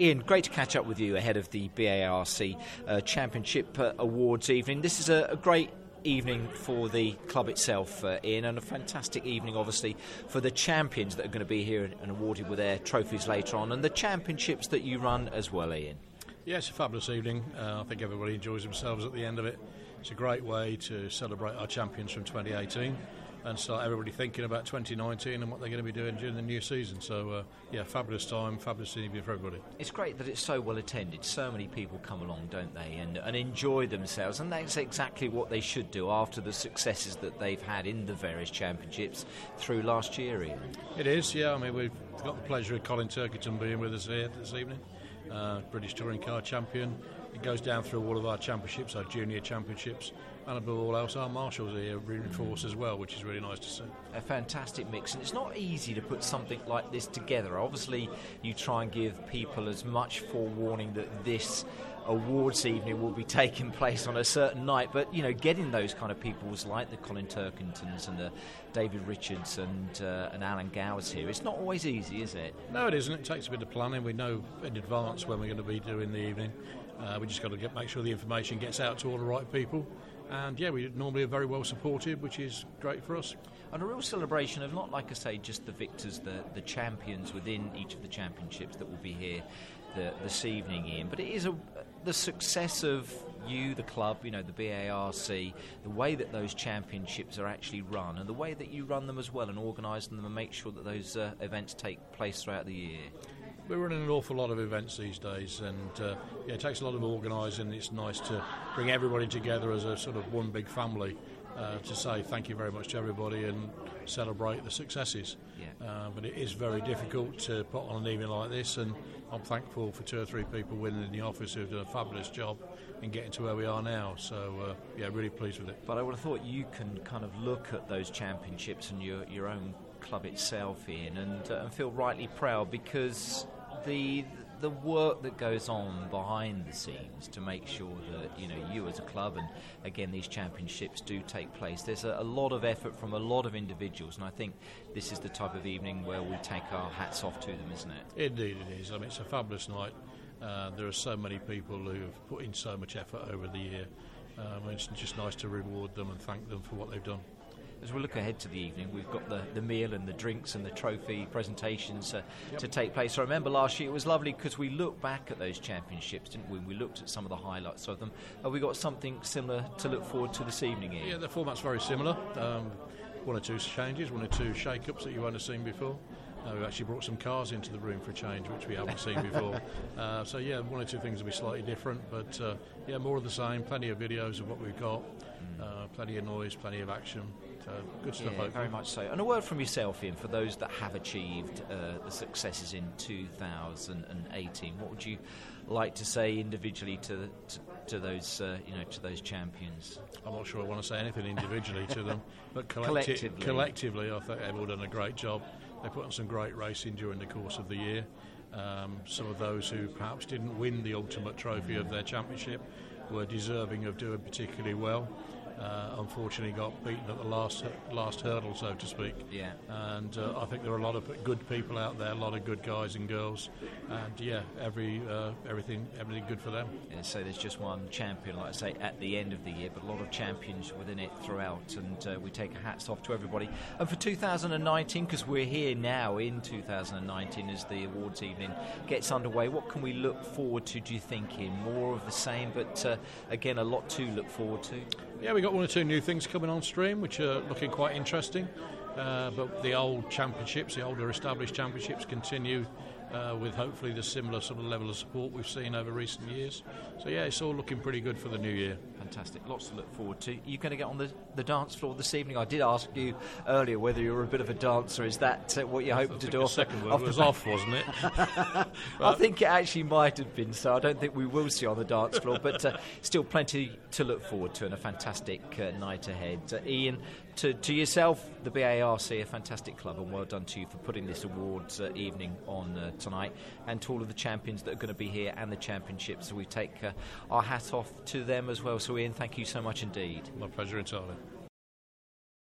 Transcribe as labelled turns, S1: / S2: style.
S1: Ian, great to catch up with you ahead of the BARC uh, Championship uh, Awards evening. This is a, a great evening for the club itself, uh, Ian, and a fantastic evening, obviously, for the champions that are going to be here and awarded with their trophies later on, and the championships that you run as well, Ian.
S2: Yeah, a fabulous evening. Uh, I think everybody enjoys themselves at the end of it. It's a great way to celebrate our champions from 2018 and start everybody thinking about 2019 and what they're going to be doing during the new season. So, uh, yeah, fabulous time, fabulous evening for everybody.
S1: It's great that it's so well attended. So many people come along, don't they, and, and enjoy themselves, and that's exactly what they should do after the successes that they've had in the various championships through last year. Ian.
S2: It is, yeah. I mean, we've got the pleasure of Colin Turkington being with us here this evening, uh, British touring car champion. It goes down through all of our championships, our junior championships, and above all else, our marshals are here reinforced as well, which is really nice to see.
S1: A fantastic mix, and it's not easy to put something like this together. Obviously, you try and give people as much forewarning that this awards evening will be taking place on a certain night. But you know, getting those kind of people like the Colin Turkingtons and the David Richards and uh, and Alan Gowers here, it's not always easy, is it?
S2: No, it isn't. It takes a bit of planning. We know in advance when we're going to be doing the evening. Uh, we just got to get, make sure the information gets out to all the right people and yeah, we normally are very well supported, which is great for us.
S1: And a real celebration of not, like I say, just the victors, the, the champions within each of the championships that will be here the, this evening, Ian. But it is a, the success of you, the club, you know, the BARC, the way that those championships are actually run, and the way that you run them as well and organise them and make sure that those uh, events take place throughout the year.
S2: We're running an awful lot of events these days, and uh, yeah, it takes a lot of organising. It's nice to bring everybody together as a sort of one big family uh, to say thank you very much to everybody and celebrate the successes. Yeah. Uh, but it is very difficult to put on an evening like this, and I'm thankful for two or three people winning in the office who've done a fabulous job in getting to where we are now. So uh, yeah, really pleased with it.
S1: But I would have thought you can kind of look at those championships and your your own club itself, in and, uh, and feel rightly proud because the the work that goes on behind the scenes to make sure that you know you as a club and again these championships do take place. There's a, a, lot of effort from a lot of individuals, and I think this is the type of evening where we take our hats off to them, isn't it?
S2: Indeed, it is. I mean, it's a fabulous night. Uh, there are so many people who have put in so much effort over the year. Um, it's just nice to reward them and thank them for what they've done
S1: as we look ahead to the evening, we've got the, the meal and the drinks and the trophy presentations uh, yep. to take place. I remember last year it was lovely because we looked back at those championships, didn't we? We looked at some of the highlights of them. Have we got something similar to look forward to this evening, Ian?
S2: Yeah, the format's very similar. Um, one or two changes, one or two shake-ups that you won't have seen before. Uh, we've actually brought some cars into the room for a change, which we haven't seen before. Uh, so yeah, one or two things will be slightly different, but uh, yeah, more of the same. Plenty of videos of what we've got, mm. uh, plenty of noise, plenty of action. So good stuff.
S1: Yeah, very much so. And a word from yourself, Ian, for those that have achieved uh, the successes in 2018. What would you like to say individually to to, to those uh, you know to those champions?
S2: I'm not sure I want to say anything individually to them, but collectively, collectively, collectively, I think they've all done a great job. They put on some great racing during the course of the year. Um, some of those who perhaps didn't win the ultimate trophy of their championship were deserving of doing particularly well uh, unfortunately got beaten at the last last hurdle, so to speak.
S1: Yeah.
S2: And uh, I think there are a lot of good people out there, a lot of good guys and girls, and yeah, every uh, everything everything good for them.
S1: Yeah, so there's just one champion, like I say, at the end of the year, but a lot of champions within it throughout, and uh, we take a hats off to everybody. And for 2019, because we're here now in 2019 as the awards evening gets underway, what can we look forward to? Do you think in more of the same, but uh, again, a lot to look forward to.
S2: Yeah, we got one or two new things coming on stream, which are looking quite interesting. Uh, but the old championships, the older established championships, continue uh, with hopefully the similar sort of level of support we've seen over recent years. So yeah, it's all looking pretty good for the new year.
S1: Fantastic, lots to look forward to. You're going to get on the, the dance floor this evening. I did ask you earlier whether you were a bit of a dancer. Is that uh, what you hope to do?
S2: The second word was off, wasn't it?
S1: I think it actually might have been. So I don't think we will see on the dance floor, but uh, still plenty to look forward to and a fantastic uh, night ahead. Uh, Ian, to, to yourself, the BARC, a fantastic club, and well done to you for putting this awards uh, evening on uh, tonight, and to all of the champions that are going to be here and the championships. So we take uh, our hat off to them as well. So, Ian, thank you so much indeed.
S2: My pleasure entirely.